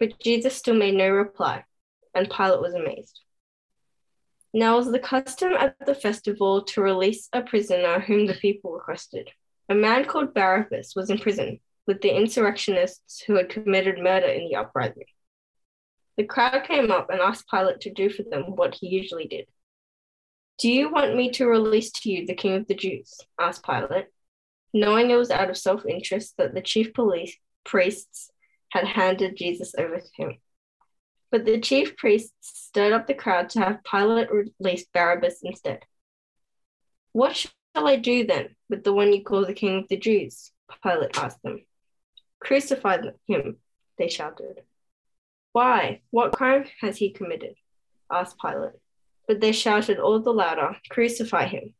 But Jesus still made no reply, and Pilate was amazed. Now it was the custom at the festival to release a prisoner whom the people requested. A man called Barabbas was in prison with the insurrectionists who had committed murder in the uprising. The crowd came up and asked Pilate to do for them what he usually did. Do you want me to release to you the king of the Jews? asked Pilate, knowing it was out of self interest that the chief police priests had handed Jesus over to him. But the chief priests stirred up the crowd to have Pilate release Barabbas instead. What shall I do then with the one you call the king of the Jews? Pilate asked them. Crucify him, they shouted. Why? What crime has he committed? asked Pilate. But they shouted all the louder, Crucify him.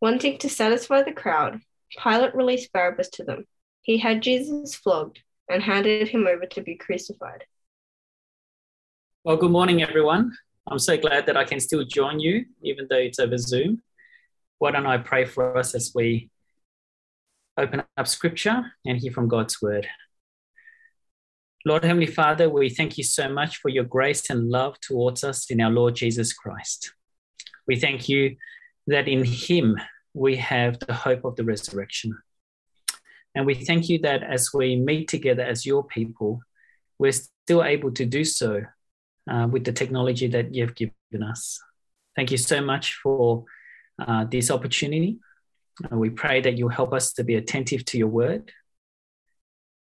Wanting to satisfy the crowd, Pilate released Barabbas to them. He had Jesus flogged and handed him over to be crucified. Well, good morning, everyone. I'm so glad that I can still join you, even though it's over Zoom. Why don't I pray for us as we open up scripture and hear from God's word? Lord Heavenly Father, we thank you so much for your grace and love towards us in our Lord Jesus Christ. We thank you that in Him we have the hope of the resurrection. And we thank you that as we meet together as your people, we're still able to do so uh, with the technology that you've given us. Thank you so much for uh, this opportunity. Uh, we pray that you'll help us to be attentive to your word,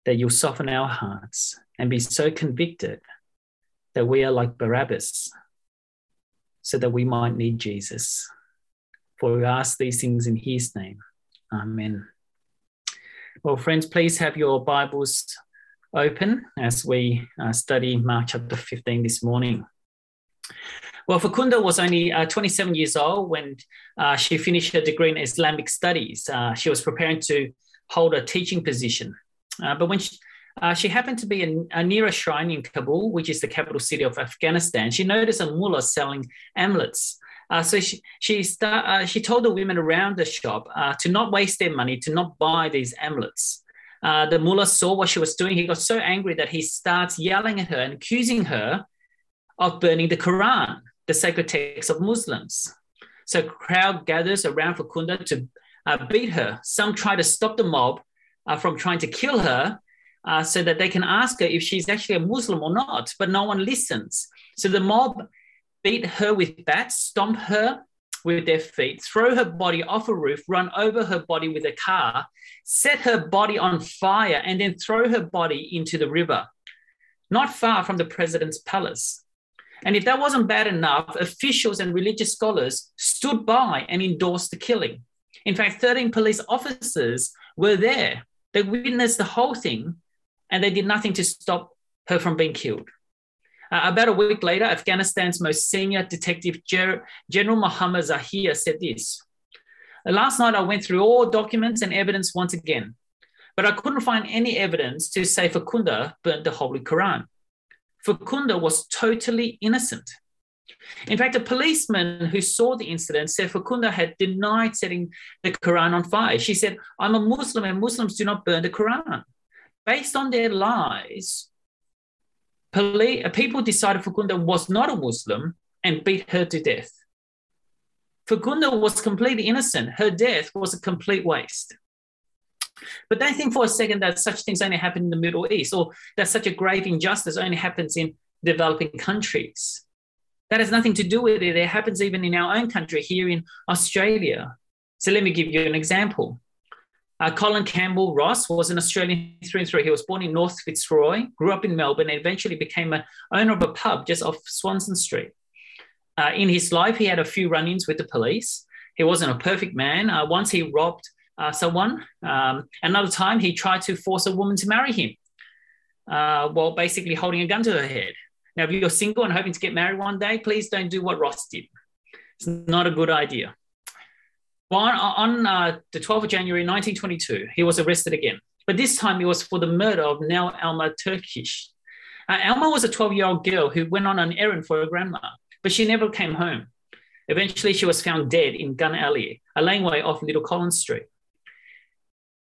that you'll soften our hearts and be so convicted that we are like Barabbas, so that we might need Jesus. For we ask these things in his name. Amen. Well, friends, please have your Bibles open as we uh, study Mark chapter 15 this morning. Well, Farkhunda was only uh, 27 years old when uh, she finished her degree in Islamic studies. Uh, she was preparing to hold a teaching position. Uh, but when she, uh, she happened to be in, near a shrine in Kabul, which is the capital city of Afghanistan, she noticed a mullah selling amulets. Uh, so she she, start, uh, she told the women around the shop uh, to not waste their money, to not buy these amulets. Uh, the mullah saw what she was doing. He got so angry that he starts yelling at her and accusing her of burning the Quran, the sacred text of Muslims. So crowd gathers around Farkhunda to uh, beat her. Some try to stop the mob uh, from trying to kill her so that they can ask her if she's actually a Muslim or not, but no one listens. So the mob beat her with bats, stomp her with their feet, throw her body off a roof, run over her body with a car, set her body on fire, and then throw her body into the river, not far from the president's palace. And if that wasn't bad enough, officials and religious scholars stood by and endorsed the killing. In fact, 13 police officers were there. They witnessed the whole thing and they did nothing to stop her from being killed. Uh, about a week later, Afghanistan's most senior detective, Ger- General Muhammad Zahir, said this Last night, I went through all documents and evidence once again, but I couldn't find any evidence to say Farkhunda burnt the Holy Quran. Farkhunda was totally innocent. In fact, a policeman who saw the incident said Farkhunda had denied setting the Quran on fire. She said, I'm a Muslim and Muslims do not burn the Quran. Based on their lies, people decided Farkhunda was not a Muslim and beat her to death. Farkhunda was completely innocent. Her death was a complete waste. But don't think for a second that such things only happen in the Middle East or that such a grave injustice only happens in developing countries. That has nothing to do with it. It happens even in our own country, here in Australia. So let me give you an example. Uh, Colin Campbell Ross was an Australian through and through. He was born in North Fitzroy, grew up in Melbourne, and eventually became an owner of a pub just off Swanston Street. Uh, in his life, he had a few run ins with the police. He wasn't a perfect man. Uh, once he robbed uh, someone. Um, another time, he tried to force a woman to marry him uh, while basically holding a gun to her head. Now, if you're single and hoping to get married one day, please don't do what Ross did. It's not a good idea. On, on uh, the 12th of January 1922, he was arrested again. But this time it was for the murder of Nell Alma Tirtschke. Uh, Alma was a 12 year old girl who went on an errand for her grandma, but she never came home. Eventually, she was found dead in Gun Alley, a laneway off Little Collins Street.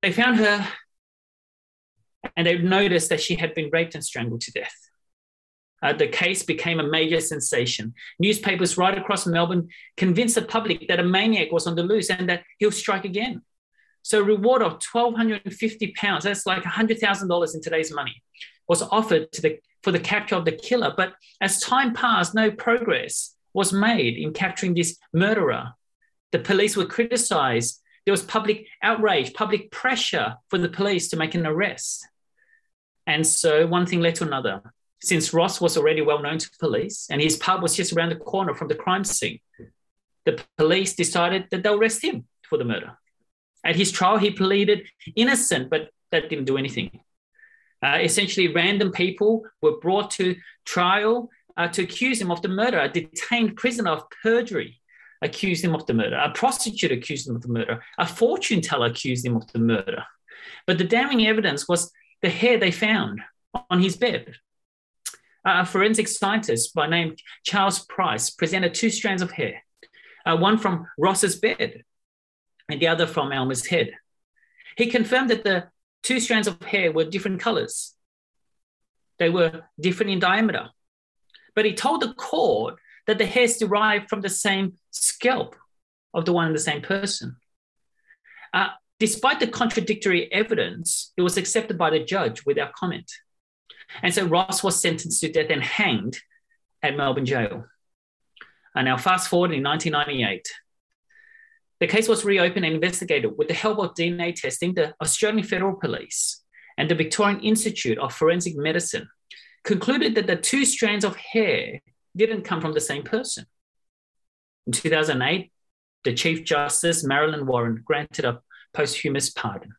They found her and they noticed that she had been raped and strangled to death. Uh, the case became a major sensation. Newspapers right across Melbourne convinced the public that a maniac was on the loose and that he'll strike again. So, a reward of £1,250, that's like $100,000 in today's money, was offered the, for the capture of the killer. But as time passed, no progress was made in capturing this murderer. The police were criticized. There was public outrage, public pressure for the police to make an arrest. And so, one thing led to another since Ross was already well known to police and his pub was just around the corner from the crime scene, the police decided that they'll arrest him for the murder. At his trial, he pleaded innocent, but that didn't do anything. Uh, essentially, random people were brought to trial uh, to accuse him of the murder. A detained prisoner of perjury accused him of the murder. A prostitute accused him of the murder. A fortune teller accused him of the murder. But the damning evidence was the hair they found on his bed a forensic scientist by name Charles Price presented two strands of hair, uh, one from Ross's bed and the other from Alma's head. He confirmed that the two strands of hair were different colors. They were different in diameter. But he told the court that the hairs derived from the same scalp of the one and the same person. Uh, despite the contradictory evidence, it was accepted by the judge without comment. And so Ross was sentenced to death and hanged at Melbourne Jail. And now, fast forward in 1998, the case was reopened and investigated with the help of DNA testing. The Australian Federal Police and the Victorian Institute of Forensic Medicine concluded that the two strands of hair didn't come from the same person. In 2008, the Chief Justice, Marilyn Warren, granted a posthumous pardon.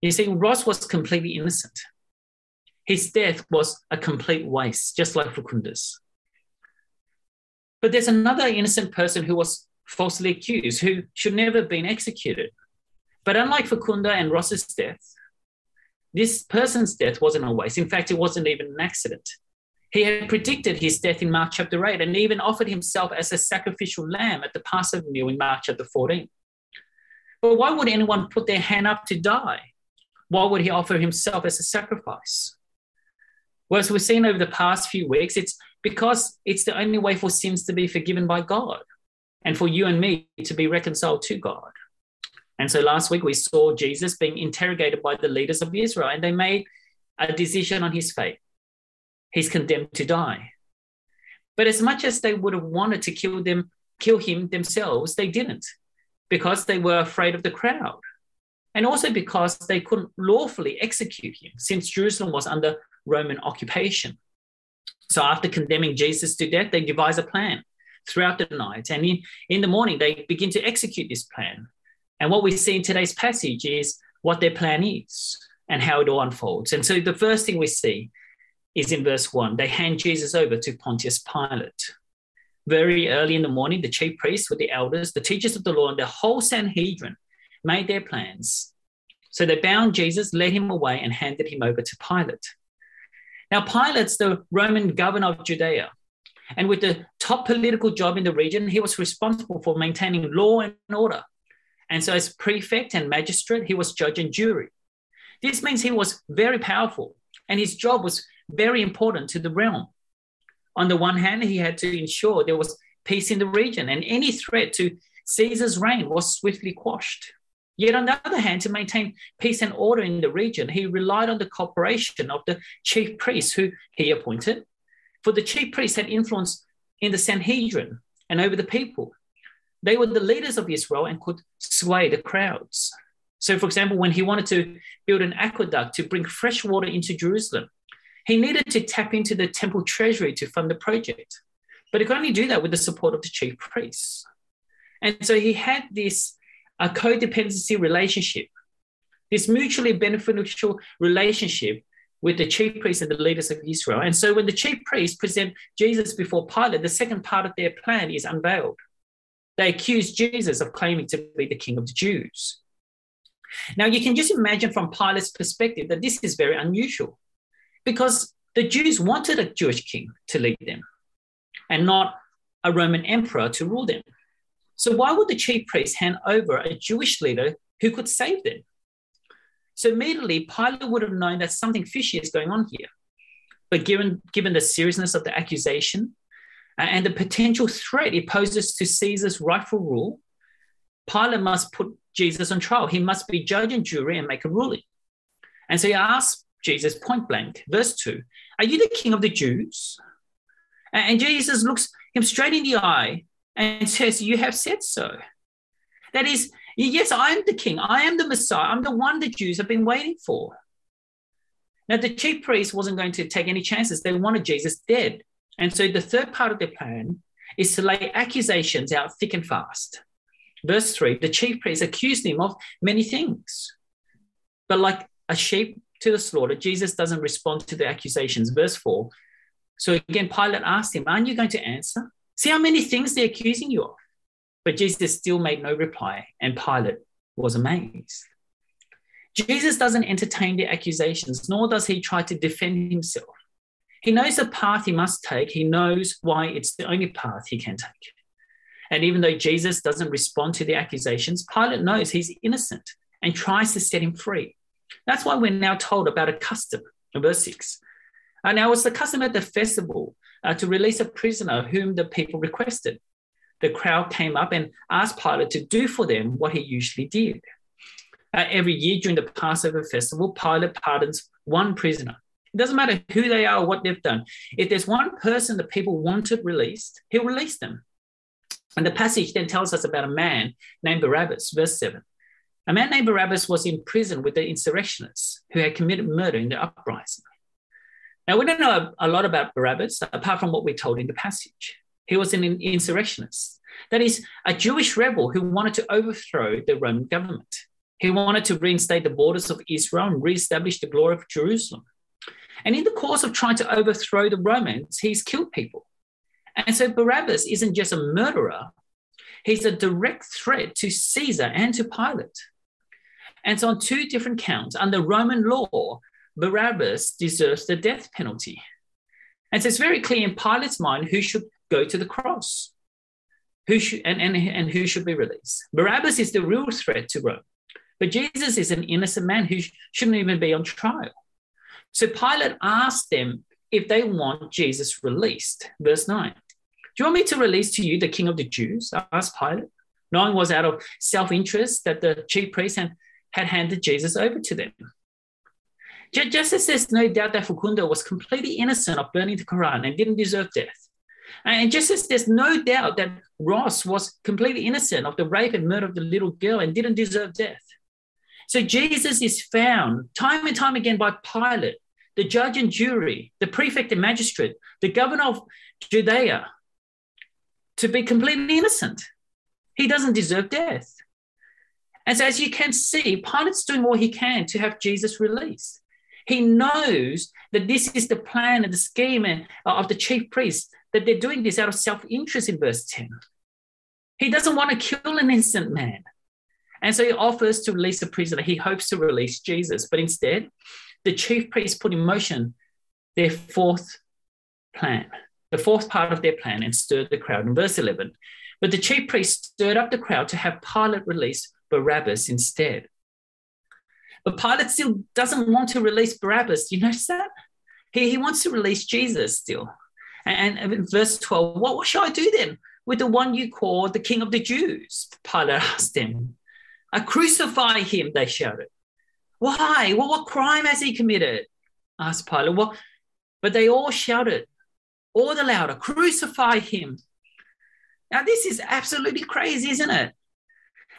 You see, Ross was completely innocent. His death was a complete waste, just like Farkhunda's. But there's another innocent person who was falsely accused, who should never have been executed. But unlike Farkhunda and Ross's death, this person's death wasn't a waste. In fact, it wasn't even an accident. He had predicted his death in Mark chapter 8 and even offered himself as a sacrificial lamb at the Passover meal in Mark chapter 14. But why would anyone put their hand up to die? Why would he offer himself as a sacrifice? Well, as we've seen over the past few weeks, it's because it's the only way for sins to be forgiven by God and for you and me to be reconciled to God. And so last week we saw Jesus being interrogated by the leaders of Israel, and they made a decision on his fate. He's condemned to die. But as much as they would have wanted to kill them, kill him themselves, they didn't, because they were afraid of the crowd. And also because they couldn't lawfully execute him, since Jerusalem was under Roman occupation. So after condemning Jesus to death, they devise a plan throughout the night. And in, in the morning, they begin to execute this plan. And what we see in today's passage is what their plan is and how it all unfolds. And so the first thing we see is in verse one they hand Jesus over to Pontius Pilate. Very early in the morning, the chief priests with the elders, the teachers of the law, and the whole Sanhedrin made their plans. So they bound Jesus, led him away, and handed him over to Pilate. Now, Pilate's the Roman governor of Judea. And with the top political job in the region, he was responsible for maintaining law and order. And so, as prefect and magistrate, he was judge and jury. This means he was very powerful, and his job was very important to the realm. On the one hand, he had to ensure there was peace in the region, and any threat to Caesar's reign was swiftly quashed. Yet, on the other hand, to maintain peace and order in the region, he relied on the cooperation of the chief priests who he appointed. For the chief priests had influence in the Sanhedrin and over the people. They were the leaders of Israel and could sway the crowds. So, for example, when he wanted to build an aqueduct to bring fresh water into Jerusalem, he needed to tap into the temple treasury to fund the project. But he could only do that with the support of the chief priests. And so he had this a codependency relationship. This mutually beneficial relationship with the chief priests and the leaders of Israel. And so when the chief priests present Jesus before Pilate, the second part of their plan is unveiled. They accuse Jesus of claiming to be the king of the Jews. Now, you can just imagine from Pilate's perspective that this is very unusual because the Jews wanted a Jewish king to lead them and not a Roman emperor to rule them. So, why would the chief priests hand over a Jewish leader who could save them? So, immediately, Pilate would have known that something fishy is going on here. But given, given the seriousness of the accusation uh, and the potential threat it poses to Caesar's rightful rule, Pilate must put Jesus on trial. He must be judge and jury and make a ruling. And so he asks Jesus point blank, verse 2 Are you the king of the Jews? And Jesus looks him straight in the eye and says, You have said so. That is, yes, I am the king. I am the Messiah. I'm the one the Jews have been waiting for. Now, the chief priest wasn't going to take any chances. They wanted Jesus dead. And so the third part of their plan is to lay accusations out thick and fast. Verse 3 the chief priests accused him of many things. But like a sheep to the slaughter, Jesus doesn't respond to the accusations. Verse 4 so again, Pilate asked him, Aren't you going to answer? See how many things they're accusing you of. But Jesus still made no reply, and Pilate was amazed. Jesus doesn't entertain the accusations, nor does he try to defend himself. He knows the path he must take, he knows why it's the only path he can take. And even though Jesus doesn't respond to the accusations, Pilate knows he's innocent and tries to set him free. That's why we're now told about a custom in verse 6. And now it's the custom at the festival uh, to release a prisoner whom the people requested. The crowd came up and asked Pilate to do for them what he usually did. Uh, every year during the Passover festival, Pilate pardons one prisoner. It doesn't matter who they are or what they've done. If there's one person the people wanted released, he'll release them. And the passage then tells us about a man named Barabbas, verse 7. A man named Barabbas was in prison with the insurrectionists who had committed murder in the uprising. Now, we don't know a lot about Barabbas apart from what we're told in the passage. He was an insurrectionist, that is, a Jewish rebel who wanted to overthrow the Roman government. He wanted to reinstate the borders of Israel and reestablish the glory of Jerusalem. And in the course of trying to overthrow the Romans, he's killed people. And so Barabbas isn't just a murderer, he's a direct threat to Caesar and to Pilate. And so, on two different counts, under Roman law, Barabbas deserves the death penalty. And so it's very clear in Pilate's mind who should go to the cross who should, and, and, and who should be released. Barabbas is the real threat to Rome, but Jesus is an innocent man who shouldn't even be on trial. So Pilate asked them if they want Jesus released. Verse 9. Do you want me to release to you the king of the Jews? asked Pilate. Knowing was out of self interest that the chief priests had, had handed Jesus over to them. Just as there's no doubt that Farkhunda was completely innocent of burning the Quran and didn't deserve death. And just as there's no doubt that Ross was completely innocent of the rape and murder of the little girl and didn't deserve death. So Jesus is found time and time again by Pilate, the judge and jury, the prefect and magistrate, the governor of Judea, to be completely innocent. He doesn't deserve death. And so, as you can see, Pilate's doing all he can to have Jesus released. He knows that this is the plan and the scheme uh, of the chief priests, that they're doing this out of self interest in verse 10. He doesn't want to kill an innocent man. And so he offers to release a prisoner. He hopes to release Jesus. But instead, the chief priests put in motion their fourth plan, the fourth part of their plan, and stirred the crowd. In verse 11, but the chief priests stirred up the crowd to have Pilate release Barabbas instead. But Pilate still doesn't want to release Barabbas. Do you notice that? He, he wants to release Jesus still. And, and verse 12, what, what shall I do then with the one you call the king of the Jews? Pilate asked them. I crucify him, they shouted. Why? Well, what crime has he committed? asked Pilate. Well, but they all shouted all the louder, crucify him. Now, this is absolutely crazy, isn't it?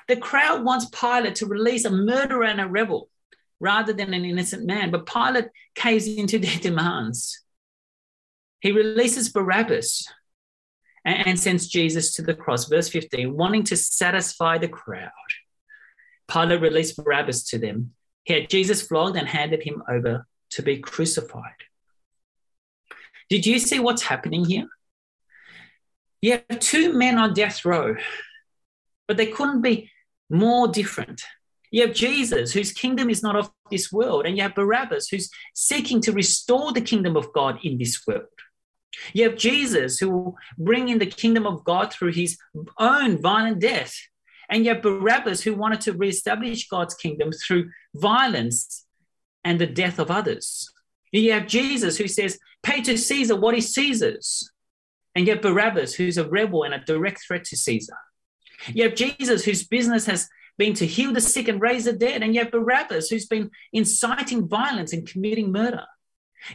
The crowd wants Pilate to release a murderer and a rebel rather than an innocent man. But Pilate caves into their demands. He releases Barabbas and sends Jesus to the cross. Verse 15, wanting to satisfy the crowd. Pilate released Barabbas to them. He had Jesus flogged and handed him over to be crucified. Did you see what's happening here? You have two men on death row, but they couldn't be more different. You have Jesus, whose kingdom is not of this world, and you have Barabbas, who's seeking to restore the kingdom of God in this world. You have Jesus, who will bring in the kingdom of God through his own violent death. And you have Barabbas, who wanted to reestablish God's kingdom through violence and the death of others. You have Jesus, who says, Pay to Caesar what is Caesar's. And you have Barabbas, who's a rebel and a direct threat to Caesar. You have Jesus, whose business has been to heal the sick and raise the dead. And you have Barabbas, who's been inciting violence and committing murder.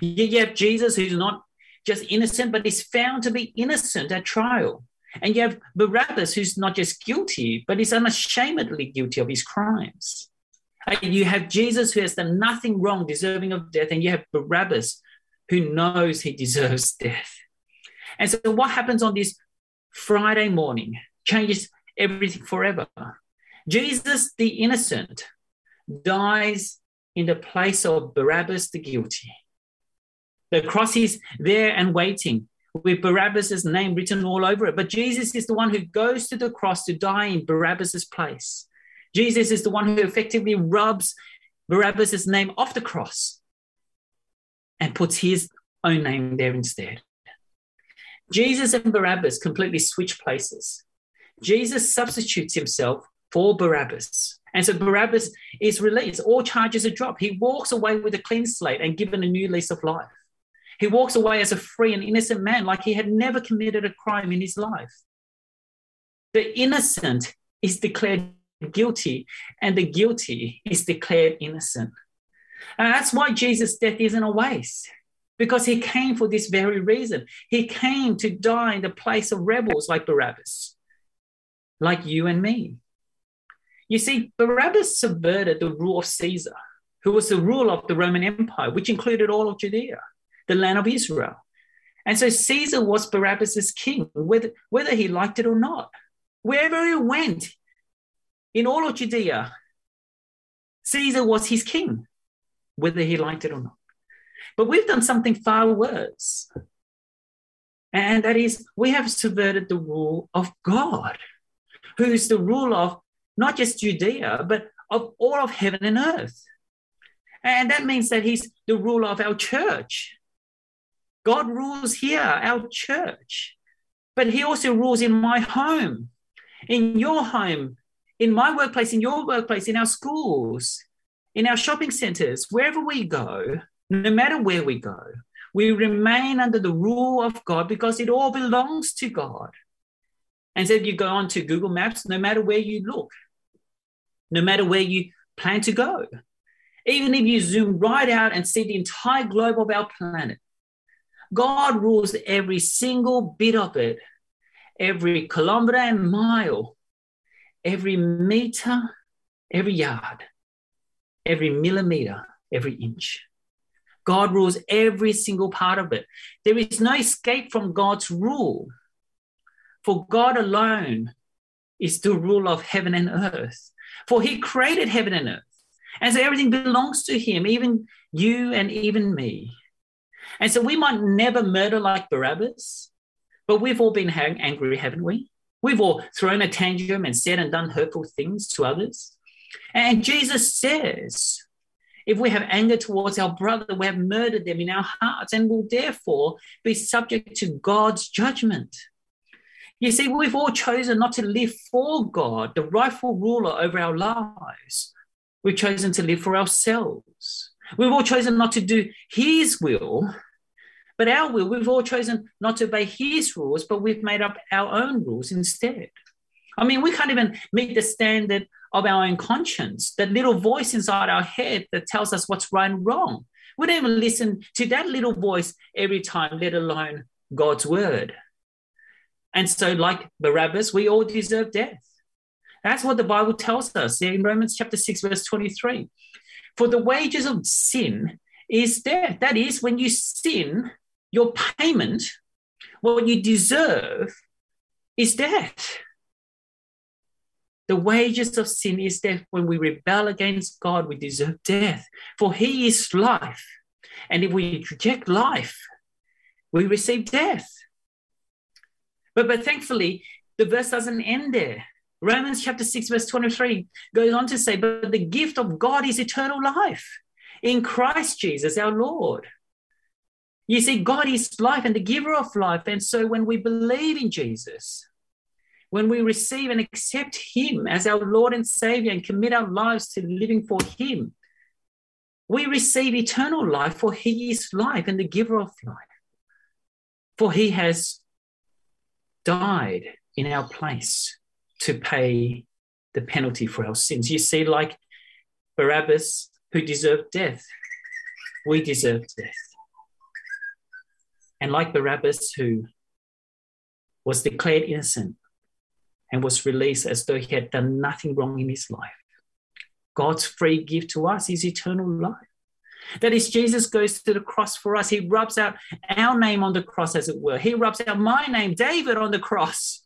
You have Jesus, who's not just innocent, but is found to be innocent at trial. And you have Barabbas, who's not just guilty, but is unashamedly guilty of his crimes. And you have Jesus, who has done nothing wrong, deserving of death. And you have Barabbas, who knows he deserves death. And so, what happens on this Friday morning changes everything forever. Jesus, the innocent, dies in the place of Barabbas, the guilty. The cross is there and waiting with Barabbas' name written all over it. But Jesus is the one who goes to the cross to die in Barabbas' place. Jesus is the one who effectively rubs Barabbas' name off the cross and puts his own name there instead. Jesus and Barabbas completely switch places. Jesus substitutes himself for Barabbas. And so Barabbas is released. All charges are dropped. He walks away with a clean slate and given a new lease of life. He walks away as a free and innocent man, like he had never committed a crime in his life. The innocent is declared guilty, and the guilty is declared innocent. And that's why Jesus' death isn't a waste, because he came for this very reason. He came to die in the place of rebels like Barabbas, like you and me. You see, Barabbas subverted the rule of Caesar, who was the ruler of the Roman Empire, which included all of Judea the land of Israel. And so Caesar was Barabbas' king, whether, whether he liked it or not. Wherever he went, in all of Judea, Caesar was his king, whether he liked it or not. But we've done something far worse. And that is, we have subverted the rule of God, who is the ruler of not just Judea, but of all of heaven and earth. And that means that he's the ruler of our church. God rules here, our church, but He also rules in my home, in your home, in my workplace, in your workplace, in our schools, in our shopping centers, wherever we go, no matter where we go, we remain under the rule of God because it all belongs to God. And so if you go on to Google Maps, no matter where you look, no matter where you plan to go, even if you zoom right out and see the entire globe of our planet, God rules every single bit of it, every kilometer and mile, every meter, every yard, every millimeter, every inch. God rules every single part of it. There is no escape from God's rule. For God alone is the rule of heaven and earth. For he created heaven and earth. And so everything belongs to him, even you and even me. And so we might never murder like Barabbas, but we've all been angry, haven't we? We've all thrown a tantrum and said and done hurtful things to others. And Jesus says, if we have anger towards our brother, we have murdered them in our hearts and will therefore be subject to God's judgment. You see, we've all chosen not to live for God, the rightful ruler over our lives. We've chosen to live for ourselves. We've all chosen not to do His will, but our will, we've all chosen not to obey his rules, but we've made up our own rules instead. I mean, we can't even meet the standard of our own conscience, that little voice inside our head that tells us what's right and wrong. We don't even listen to that little voice every time, let alone God's word. And so, like Barabbas, we all deserve death. That's what the Bible tells us in Romans chapter 6, verse 23. For the wages of sin is death. That is, when you sin, your payment, what you deserve, is death. The wages of sin is death. When we rebel against God, we deserve death. For He is life. And if we reject life, we receive death. But, but thankfully, the verse doesn't end there. Romans chapter 6, verse 23 goes on to say, But the gift of God is eternal life in Christ Jesus our Lord. You see, God is life and the giver of life. And so when we believe in Jesus, when we receive and accept Him as our Lord and Savior and commit our lives to living for Him, we receive eternal life, for He is life and the giver of life. For He has died in our place to pay the penalty for our sins. You see, like Barabbas, who deserved death, we deserve death. And like Barabbas, who was declared innocent and was released as though he had done nothing wrong in his life, God's free gift to us is eternal life. That is, Jesus goes to the cross for us. He rubs out our name on the cross, as it were. He rubs out my name, David, on the cross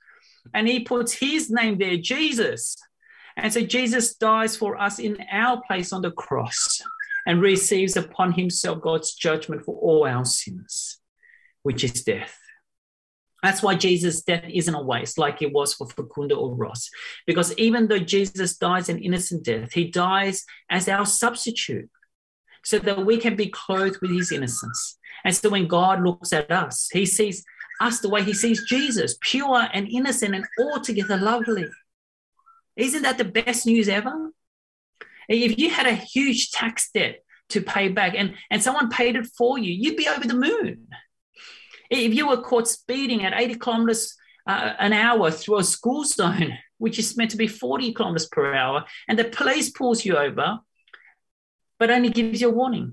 and he puts his name there, Jesus. And so Jesus dies for us in our place on the cross and receives upon himself God's judgment for all our sins, which is death. That's why Jesus' death isn't a waste like it was for Farkhunda or Ross. Because even though Jesus dies an innocent death, he dies as our substitute so that we can be clothed with his innocence. And so when God looks at us, he sees us the way he sees Jesus, pure and innocent and altogether lovely. Isn't that the best news ever? If you had a huge tax debt to pay back and, and someone paid it for you, you'd be over the moon. If you were caught speeding at 80 kilometers uh, an hour through a school zone, which is meant to be 40 kilometers per hour, and the police pulls you over, but only gives you a warning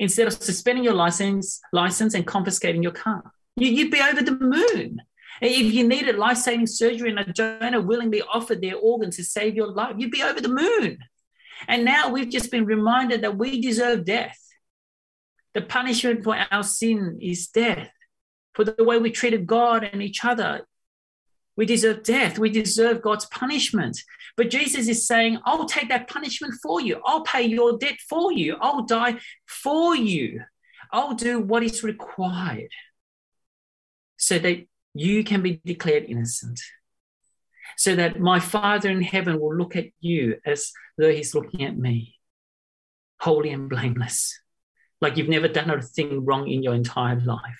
instead of suspending your license, license and confiscating your car. You, would be over the moon. If you needed life saving surgery and a donor willingly offered their organs to save your life, you'd be over the moon. And now we've just been reminded that we deserve death. The punishment for our sin is death. For the way we treated God and each other, we deserve death. We deserve God's punishment. But Jesus is saying, I'll take that punishment for you. I'll pay your debt for you. I'll die for you. I'll do what is required so that you can be declared innocent. So that my Father in heaven will look at you as though he's looking at me, holy and blameless, like you've never done a thing wrong in your entire life.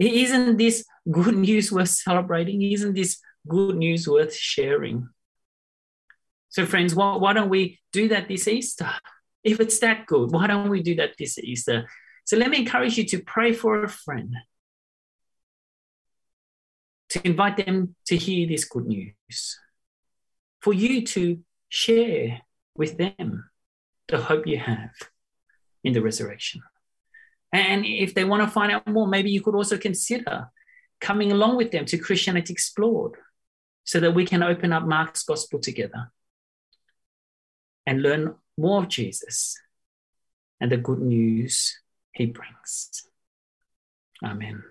Isn't this good news worth celebrating? Isn't this good news worth sharing? So, friends, why, why don't we do that this Easter? If it's that good, why don't we do that this Easter? So, let me encourage you to pray for a friend to invite them to hear this good news, for you to share with them the hope you have in the resurrection. And if they want to find out more, maybe you could also consider coming along with them to Christianity Explored so that we can open up Mark's gospel together and learn more of Jesus and the good news he brings. Amen.